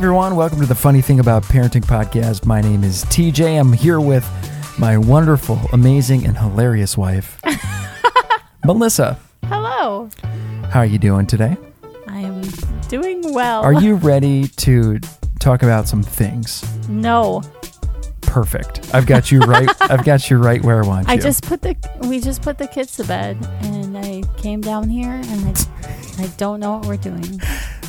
everyone. Welcome to the Funny Thing About Parenting podcast. My name is TJ. I'm here with my wonderful, amazing, and hilarious wife, Melissa. Hello. How are you doing today? I am doing well. Are you ready to talk about some things? No. Perfect. I've got you right. I've got you right where I want you. I just put the we just put the kids to bed and I came down here and I I don't know what we're doing.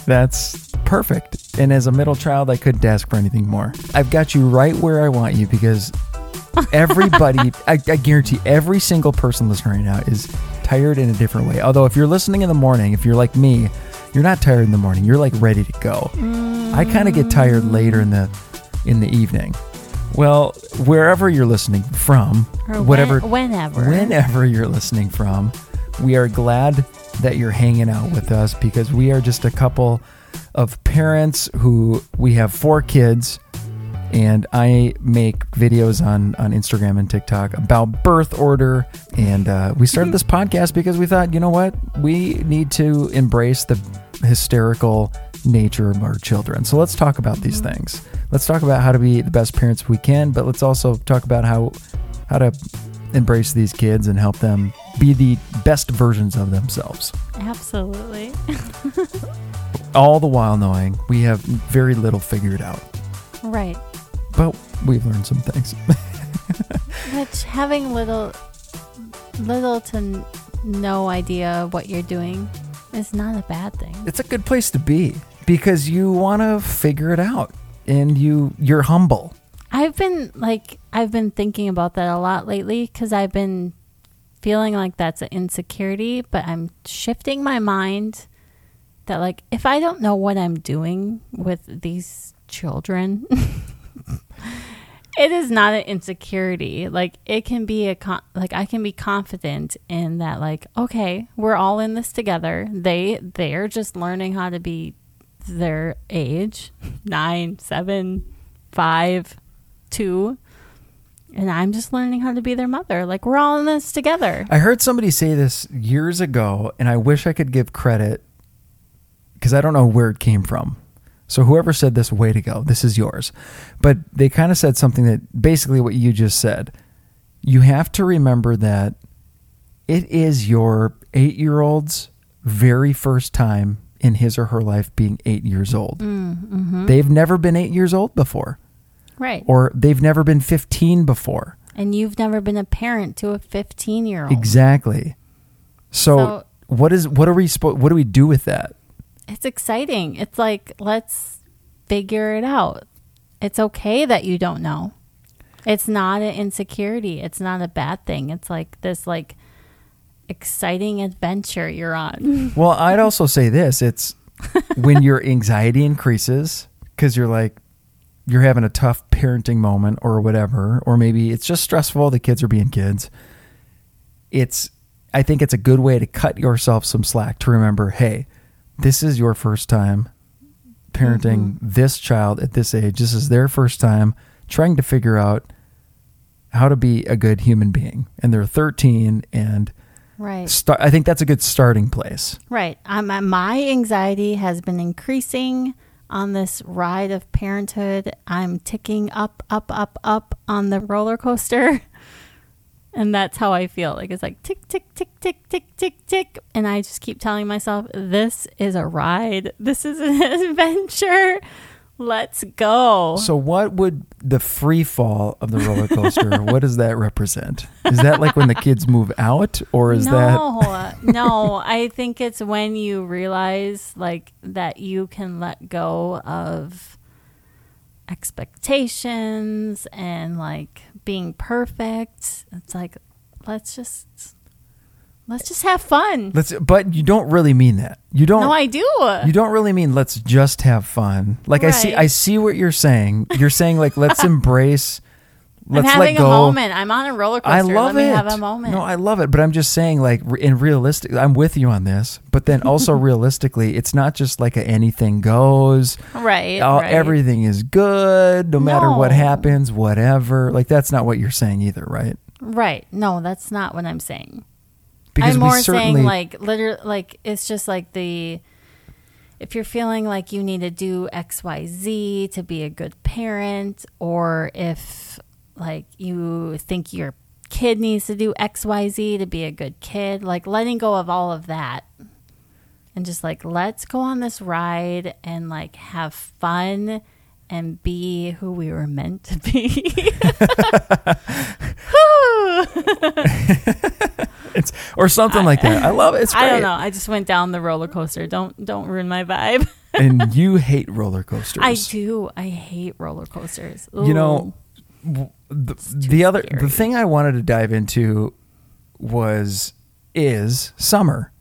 That's perfect. And as a middle child, I couldn't ask for anything more. I've got you right where I want you because everybody, I, I guarantee every single person listening right now is tired in a different way. Although, if you're listening in the morning, if you're like me, you're not tired in the morning. You're like ready to go. I kind of get tired later in the in the evening. Well, wherever you're listening from, Or whatever, when, whenever. whenever you're listening from, we are glad that you're hanging out with us because we are just a couple of parents who we have four kids and I make videos on on Instagram and TikTok about birth order. And uh, we started this podcast because we thought you know what? We need to embrace the hysterical nature of our children. So let's talk about these things. Let's talk about how to be the best parents we can but let's also talk about how how to embrace these kids and help them be the best versions of themselves. Absolutely. all the while knowing we have very little figured out right. but we've learned some things Which having little little to n- no idea what you're doing is not a bad thing. it's a good place to be because you want to figure it out and you you're humble I've been like I've been thinking about that a lot lately cuz I've been feeling like that's an insecurity, but I'm shifting my mind that like if I don't know what I'm doing with these children, it is not an insecurity. Like it can be a con- like I can be confident in that like okay, we're all in this together. They they're just learning how to be their age, nine, seven, five, two, and I'm just learning how to be their mother. Like we're all in this together. i heard somebody say this years ago and i wish i could give credit because i don't know where it came from so whoever said this way to go this is yours but they kind of said something that basically what you just said you have to remember that it is your eight year old's very first time in his or her life being eight years old. Mm-hmm. They've never been eight years old before, Right. or they've never been 15 before. and you've never been a parent to a 15 year old. Exactly. So, So- what is what are we what do we do with that? It's exciting. It's like, let's figure it out. It's okay that you don't know. It's not an insecurity. It's not a bad thing. It's like this, like, exciting adventure you're on. Well, I'd also say this: it's when your anxiety increases because you're like you're having a tough parenting moment or whatever, or maybe it's just stressful. The kids are being kids. It's I think it's a good way to cut yourself some slack to remember, hey, this is your first time parenting this child at this age. This is their first time trying to figure out how to be a good human being, and they're 13 and. Right. Start, I think that's a good starting place. Right. Um, uh, my anxiety has been increasing on this ride of parenthood. I'm ticking up, up, up, up on the roller coaster. And that's how I feel. Like it's like tick, tick, tick, tick, tick, tick, tick. And I just keep telling myself, this is a ride. This is an adventure. Let's go. So, what would the free fall of the roller coaster? what does that represent? Is that like when the kids move out, or is that no, no. I think it's when you realize like that you can let go of expectations and like being perfect. It's like let's just let's just have fun. let's? But you don't really mean that. You don't. No, I do. you don't really mean let's just have fun. Like I see, I see what you're saying. You're saying like let's embrace. I'm having let go. a moment. I'm on a roller coaster. I love Let it. me have a moment. No, I love it. But I'm just saying, like, in realistic, I'm with you on this. But then also realistically, it's not just like a anything goes. right, all, right. everything is good no matter what happens whatever like that's not what you're saying either right Right. No, that's not what I'm saying. because I'm more saying like literally like it's just like the if you're feeling like you need to do XYZ to be a good parent, or if like you think your kid needs to do XYZ to be a good kid, like letting go of all of that and just like let's go on this ride and like have fun and be who we were meant to be. It's or something like that. I love it. It's great. I don't know. I just went down the roller coaster. Don't don't ruin my vibe. and you hate roller coasters. I do. I hate roller coasters. You know, Ooh. The, the other scary. the thing I wanted to dive into was is summer.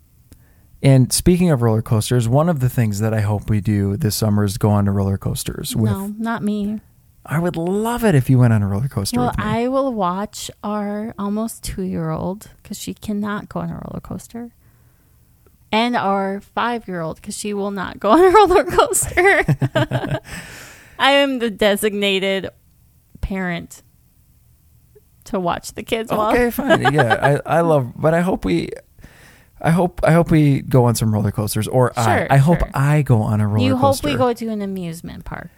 And speaking of roller coasters, one of the things that I hope we do this summer is go on to roller coasters. With no, not me. I would love it if you went on a roller coaster Well, with me. I will watch our almost two year old because she cannot go on a roller coaster, and our five year old because she will not go on a roller coaster. I am the designated parent to watch the kids. while- okay, fine. Yeah, I, I love, but I hope we, I hope I hope we go on some roller coasters, or I Sure, I hope sure. I go on a roller coaster. you hope we go to an amusement park.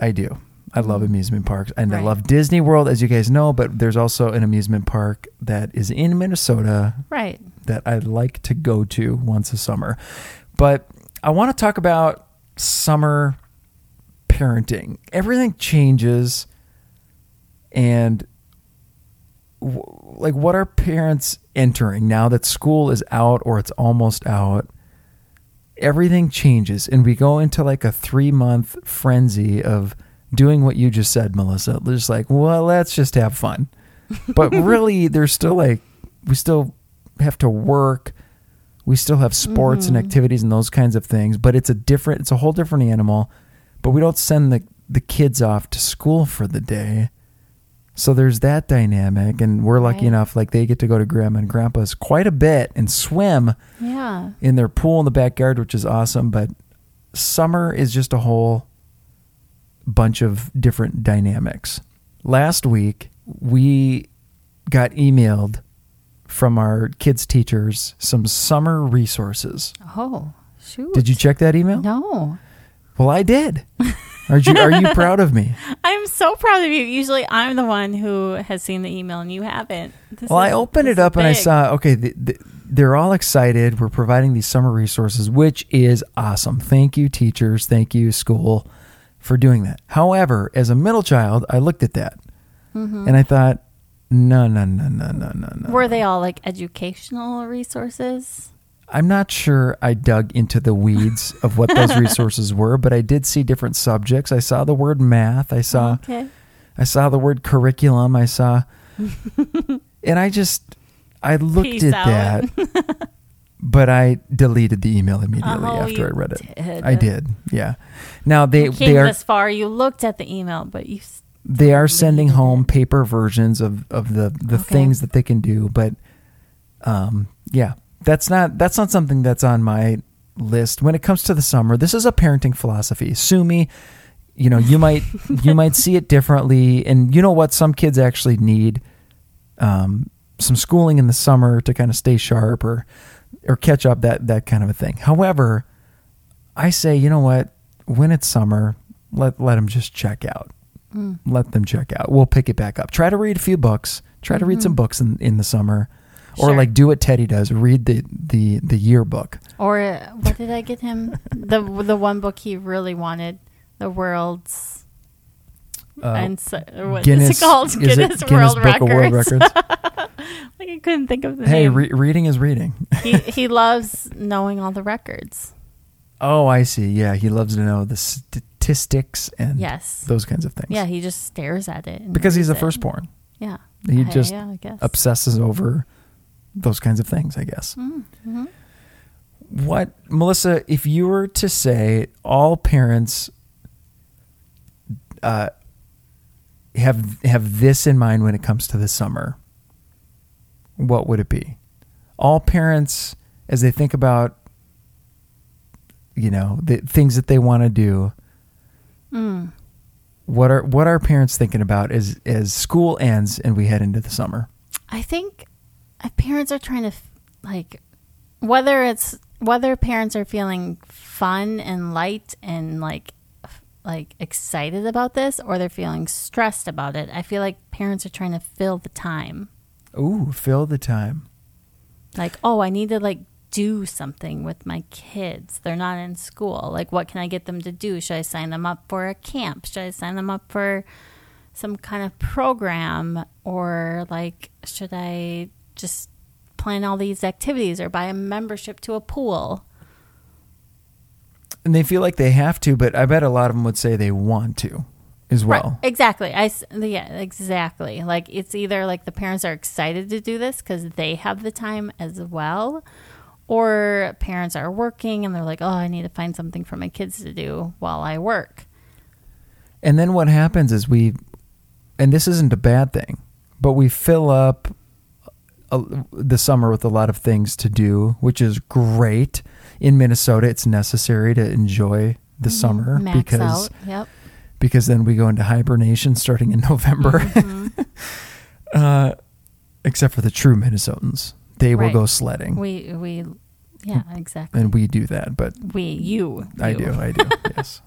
I do. I love mm. amusement parks and I love Disney World, as you guys know, but there's also an amusement park that is in Minnesota Right. that I'd like to go to once a summer. But I want to talk about summer parenting. Everything changes and w- like what are parents entering now that school is out or it's almost out? Everything changes and we go into like a 3 month frenzy of doing what you just said, Melissa. Just like, well, let's just have fun. But really there's still like we still have to work. We still have sports and mm-hmm. activities and those kinds of things, but it's a different it's a whole different animal. But we don't send the the kids off to school for the day. So there's that dynamic and we're lucky Right. enough like they get to go to grandma and grandpa's quite a bit and swim Yeah. in their pool in the backyard, which is awesome, but summer is just a whole bunch of different dynamics. Last week, we got emailed from our kids' teachers some summer resources. Oh, shoot. Did you check that email? No. Well, I did. Are you are you proud of me? I'm so proud of you. Usually I'm the one who has seen the email and you haven't. This Well, I opened it is up and I saw okay, the, the, they're all excited. We're providing these summer resources, which is awesome. Thank you, teachers. Thank you, school, for doing that. However, as a middle child, I looked at that Mm-hmm. and I thought, no, no, no, no, no, no, no. Were they all like educational resources? I'm not sure I dug into the weeds of what those resources were, but I did see different subjects. I saw the word math. I saw Okay. I saw the word curriculum. I saw, and I just I looked Peace at out. that, but I deleted the email immediately Oh, after I read it. did. I did, yeah. Now they You came they are this far. You looked at the email, but you. they are sending home paper versions of of the the Okay. things that they can do, but um yeah, that's not that's not something that's on my list when it comes to the summer. This is a parenting philosophy. Sue me. You know, you might you might see it differently, and you know what? Some kids actually need um, some schooling in the summer to kind of stay sharp or or catch up that that kind of a thing. However, I say, you know what? When it's summer, let let them just check out. Mm. Let them check out. We'll pick it back up. Try to read a few books. Try to read some books in in the summer, or Sure. like do what Teddy does. Read the the the yearbook. Or uh, what did I get him? the the one book he really wanted, the world's. Uh, and so, what Guinness is it called? is Guinness, it World Book of World Records. Records? like I couldn't think of the hey, name. re- reading is reading. he he loves knowing all the records. Oh, I see. Yeah, he loves to know the statistics and Yes. those kinds of things. Yeah, he just stares at it because he's a firstborn. Yeah. He Uh, just yeah, I obsesses over those kinds of things, I guess. Mm-hmm. What, Melissa, if you were to say all parents uh, have have this in mind when it comes to the summer, what would it be? All parents, as they think about, you know, the things that they want to do, Mm. what are what are parents thinking about as as school ends and we head into the summer? I think uh, parents are trying to like whether it's whether parents are feeling fun and light and like like excited about this or they're feeling stressed about it. I feel like parents are trying to fill the time. Ooh, fill the time. Like, oh, I need to like do something with my kids. They're not in school. Like, what can I get them to do? Should I sign them up for a camp? Should I sign them up for some kind of program? Or, like, should I just plan all these activities or buy a membership to a pool? And they feel like they have to, but I bet a lot of them would say they want to as well. Right, exactly. I yeah, exactly. Like it's either like the parents are excited to do this because they have the time as well, or parents are working and they're like, oh, I need to find something for my kids to do while I work. And then what happens is we, and this isn't a bad thing, but we fill up the summer with a lot of things to do, which is great. In Minnesota, it's necessary to enjoy the summer Max because. Yep. because then we go into hibernation starting in November. Mhm. uh, except for the true Minnesotans, they will Right. go sledding, we we yeah exactly. and we do that. But we you, I you. do, I do, yes.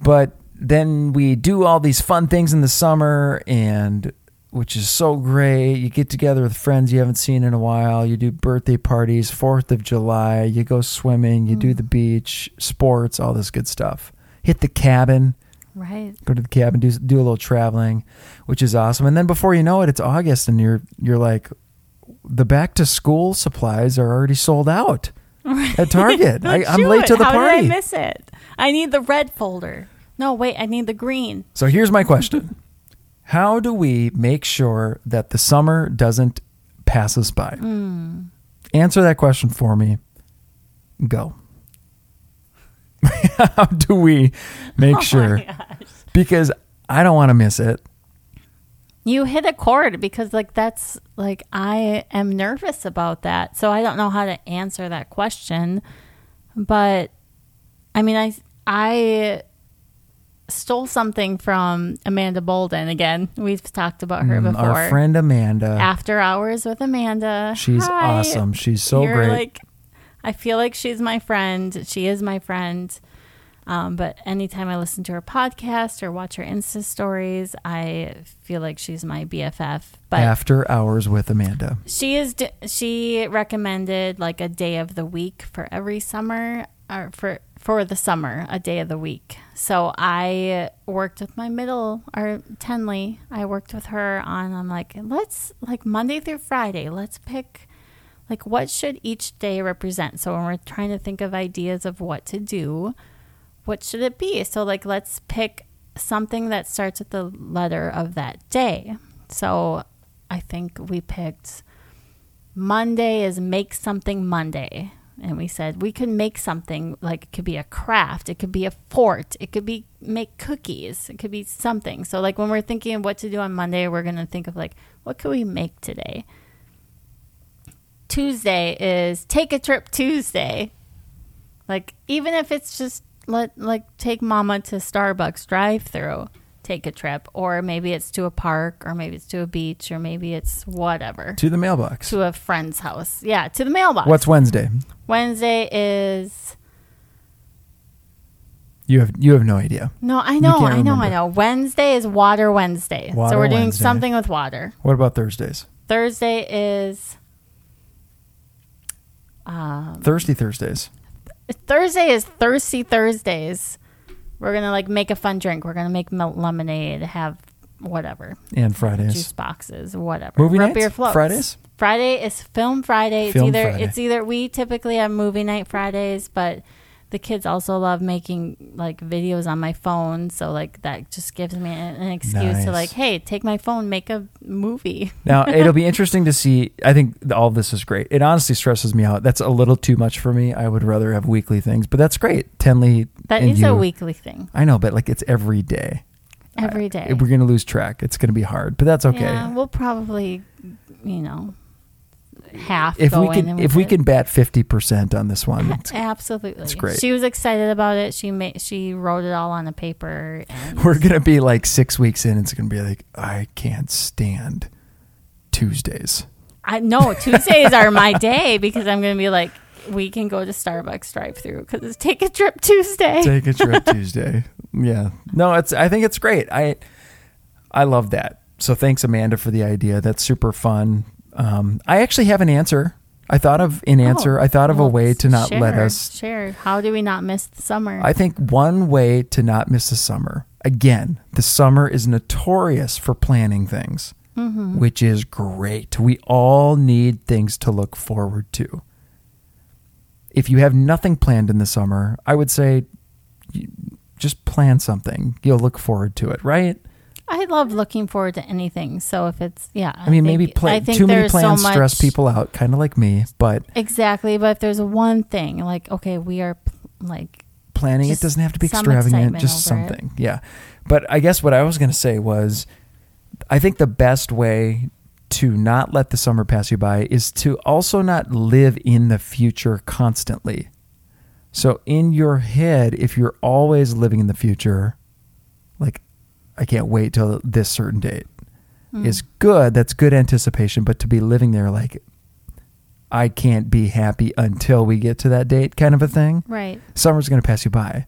But then we do all these fun things in the summer, and which is so great. You get together with friends you haven't seen in a while. You do birthday parties, Fourth of July. You go swimming. You do Mm. the beach, sports, all this good stuff. Hit the cabin. right. Go to the cabin, do do a little traveling, which is awesome. And then before you know it, it's August, and you're you're like, the back to school supplies are already sold out at Target. I, I'm late to the How party. did I miss it? I need the red folder. No, wait, I need the green. So here's my question How do we make sure that the summer doesn't pass us by? Mm. Answer that question for me. Go. How do we make Oh sure? Because I don't want to miss it. You hit a chord because like that's like I am nervous about that. So I don't know how to answer that question. But I mean I I stole something from Amanda Bolden again. We've talked about her Mm, before. Our friend Amanda. After Hours with Amanda. She's Hi. awesome. She's so You're great. Like I feel like she's my friend. She is my friend. Um, but anytime I listen to her podcast or watch her Insta stories, I feel like she's my BFF. But After hours with Amanda. she is. d- She recommended like a day of the week for every summer, or for for the summer, a day of the week. So I worked with my middle or Tenley. I worked with her on. I'm like, let's like Monday through Friday. Let's pick like what should each day represent. So when we're trying to think of ideas of what to do, what should it be? So like let's pick something that starts with the letter of that day. So I think we picked Monday is make something Monday. And we said we could make something like it could be a craft, it could be a fort, it could be make cookies, it could be something. So like when we're thinking of what to do on Monday, we're gonna think of like what could we make today? Tuesday is take a trip Tuesday. Like even if it's just let like take mama to Starbucks drive through, take a trip, or maybe it's to a park, or maybe it's to a beach, or maybe it's whatever To the mailbox. to a friend's house. Yeah, to the mailbox. What's Wednesday? Wednesday is You have you have no idea. no, I know, I know, I know. Wednesday is Water Wednesday. Water so we're doing Wednesday. something with water. What about Thursdays? Thursday is um, Thirsty Thursdays. Thursday is thirsty Thursdays. We're gonna like make a fun drink. We're gonna make melt lemonade, have whatever And Fridays. juice boxes, whatever. Movie Root nights? Fridays? Friday is film Friday. Film it's either Friday. it's either we typically have movie night Fridays, but the kids also love making like videos on my phone, so like that just gives me an, an excuse Nice. to like, hey, take my phone, make a movie. Now it'll be interesting to see. I think all this is great. It honestly stresses me out. That's a little too much for me. I would rather have weekly things, but that's great. Tenley, That is you, a weekly thing I know, but like it's every day. every day. We're gonna lose track. It's gonna be hard, but that's okay. Yeah, we'll probably, you know, half. if we can, if we it. can bat fifty percent on this one, it's- Absolutely, It's great. She was excited about it. She made she wrote it all on a paper. And we're gonna be like six weeks in. It's gonna be like I can't stand Tuesdays. I no Tuesdays are my day because I'm to be like, we can go to Starbucks drive-through because it's take a trip Tuesday. Take a trip Tuesday. Yeah. No, it's I think it's great. I I love that. So thanks Amanda for the idea. That's super fun. Um, I actually have an answer. I thought of an answer. Oh, I thought of a way to not let us share. How do we not miss the summer? I think one way to not miss the summer, again, the summer is notorious for planning things, Mm-hmm. which is great. We all need things to look forward to. If you have nothing planned in the summer, I would say just plan something. You'll look forward to it, right? I love looking forward to anything. So if it's yeah, I mean, maybe think- I think too many there's so plans stress people out, kind of like me, but Exactly, but if there's one thing, like okay, we are like planning it doesn't have to be extravagant just over it. something yeah but i guess what i was going to say was i think the best way to not let the summer pass you by is to also not live in the future constantly so in your head if you're always living in the future i can't wait till this certain date mm, is good that's good anticipation but to be living there like i can't be happy until we get to that date kind of a thing right. summer's going to pass you by.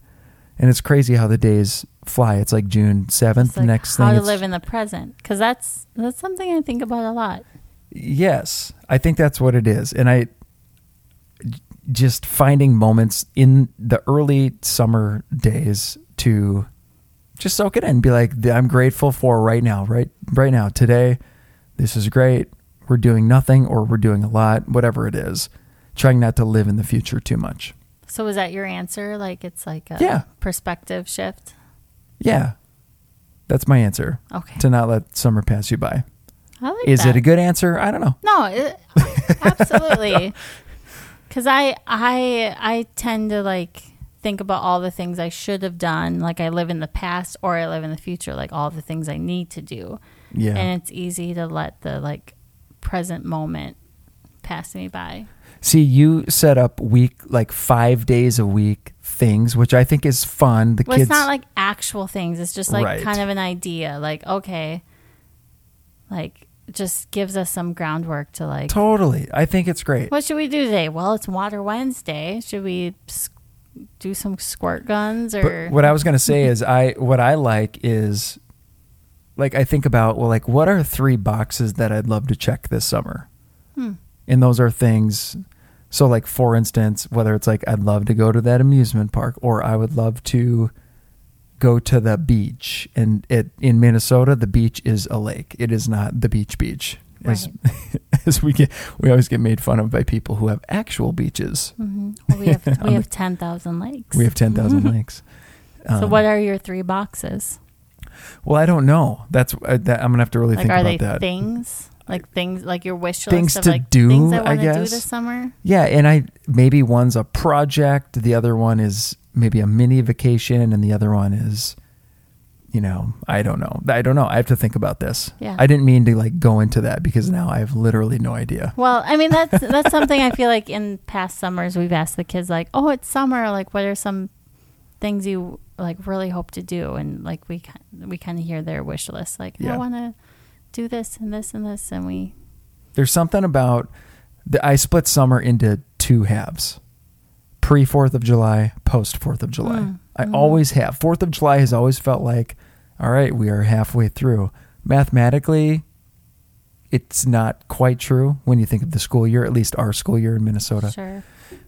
And it's crazy how the days fly. It's like June 7th. It's like next how thing. to live in the present because that's that's something I think about a lot. yes, I think that's what it is. And I, just finding moments in the early summer days to just soak it in and be like, I'm grateful for right now, right, right now, today. This is great. We're doing nothing or we're doing a lot, whatever it is. Trying not to live in the future too much. So is that your answer? Like it's like a Yeah. perspective shift. Yeah. That's my answer. Okay, To not let summer pass you by. I like Is that. it a good answer? I don't know. No, it, absolutely. Because I I I tend to like think about all the things I should have done. Like I live in the past or I live in the future. Like all the things I need to do, Yeah. and it's easy to let the like present moment pass me by. See, you set up week like five days a week things, which I think is fun. The Well, kids it's not like actual things. It's just like Right. kind of an idea. Like okay, like just gives us some groundwork to like. totally. I think it's great. What should we do today? Well, it's Water Wednesday. Should we do some squirt guns or? But what I was going to say is I what I like is like I think about well like what are three boxes that I'd love to check this summer? Hmm. And those are things so like for instance, whether it's like I'd love to go to that amusement park or I would love to go to the beach and it in Minnesota the beach is a lake. It is not the beach beach. As, as we get we always get made fun of by people who have actual beaches. Mhm. Well, we have we have ten thousand lakes. We have 10,000 lakes. so Um, what are your three boxes? Well, I don't know. That's uh, that, I'm gonna have to really Like, think are about they that. things? Like things like your wish Things list of to like do, things I want to do guess. this summer. yeah, and I maybe one's a project, the other one is maybe a mini vacation, and the other one is, you know, I don't know. I don't know. I have to think about this. Yeah. I didn't mean to like go into that because now I have literally no idea. Well, I mean that's that's something I feel like in past summers we've asked the kids like, "Oh, it's summer. Like, what are some things you like really hope to do?" And like we we kind of hear their wish list, like, Yeah. "I want to do this and this and this," and we There's something about the, I split summer into two halves. Pre 4th of July, post 4th of July. Mm, I mhm. always have. 4th of July has always felt like, all right, we are halfway through. Mathematically, it's not quite true when you think of the school year, at least our school year in Minnesota. sure.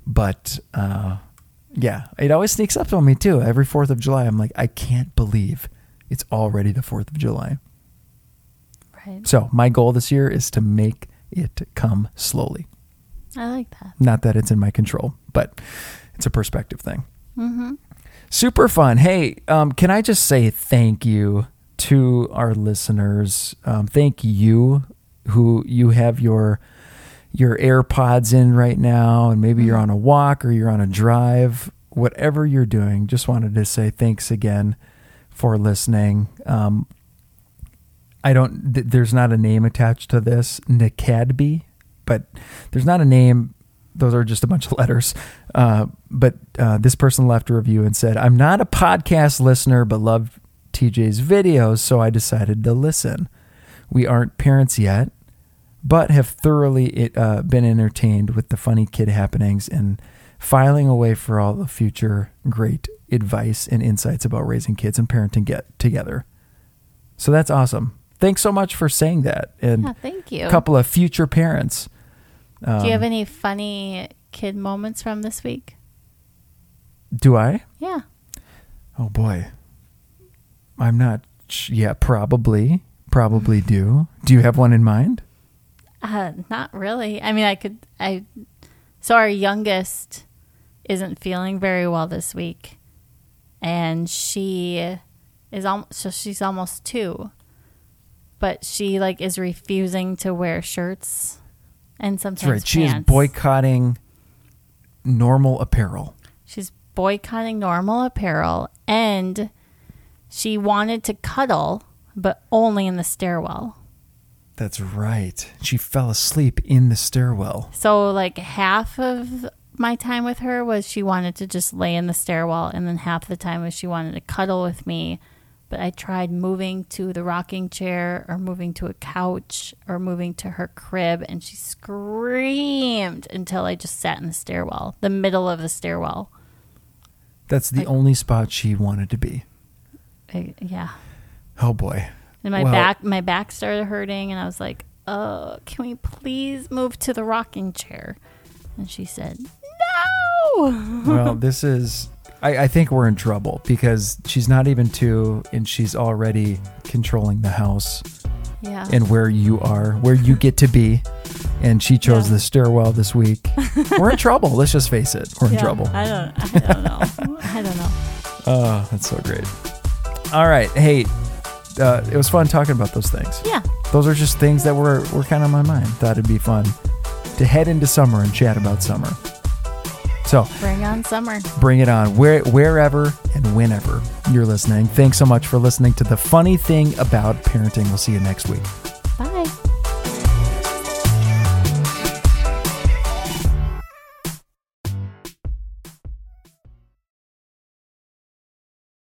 But uh, yeah, it always sneaks up on me too. Every 4th of July, I'm like, I can't believe it's already the 4th of July. Right. So my goal this year is to make it come slowly. I like that. Not that it's in my control, but it's a perspective thing. Mm-hmm. Super fun. Hey, um, can I just say thank you to our listeners? Um, thank you who you have your your AirPods in right now, and maybe you're on a walk or you're on a drive. Whatever you're doing, just wanted to say thanks again for listening. Um, I don't. Th- there's not a name attached to this, Nicadby, but there's not a name. Those are just a bunch of letters. Uh, but uh, this person left a review and said, "I'm not a podcast listener, but love TJ's videos, so I decided to listen. We aren't parents yet, but have thoroughly uh, been entertained with the funny kid happenings and filing away for all the future great advice and insights about raising kids and parenting get together. So that's awesome. Thanks so much for saying that. And Yeah, thank you. a couple of future parents. Um, Do you have any funny kid moments from this week? do I? Yeah. Oh boy. I'm not yeah, probably. Probably do. Do you have one in mind? Uh, not really. I mean, I could. I so our youngest isn't feeling very well this week, and she is almost so she's almost two, but she like is refusing to wear shirts and sometimes That's right. She is boycotting normal apparel. She's boycotting normal apparel, and she wanted to cuddle, but only in the stairwell. That's right. She fell asleep in the stairwell. So like half of my time with her was she wanted to just lay in the stairwell and then half the time was she wanted to cuddle with me. But I tried moving to the rocking chair or moving to a couch or moving to her crib and she screamed until I just sat in the stairwell, the middle of the stairwell. That's the only spot she wanted to be. I- yeah. Oh boy. And my Well- back my back started hurting and I was like, "Oh, can we please move to the rocking chair?" And she said, "No." Well, this is. I, I think we're in trouble because she's not even two and she's already controlling the house Yeah. and where you are, where you get to be. And she chose Yeah. the stairwell this week. we're in trouble. Let's just face it. We're in Yeah, trouble. I don't I don't know. I don't know. Oh, that's so great. All right. Hey, uh, it was fun talking about those things. Yeah. Those are just things that were, were kind of on my mind. Thought it'd be fun to head into summer and chat about summer. So Bring on summer. bring it on where, wherever and whenever you're listening. Thanks so much for listening to the funny thing about parenting. We'll see you next week.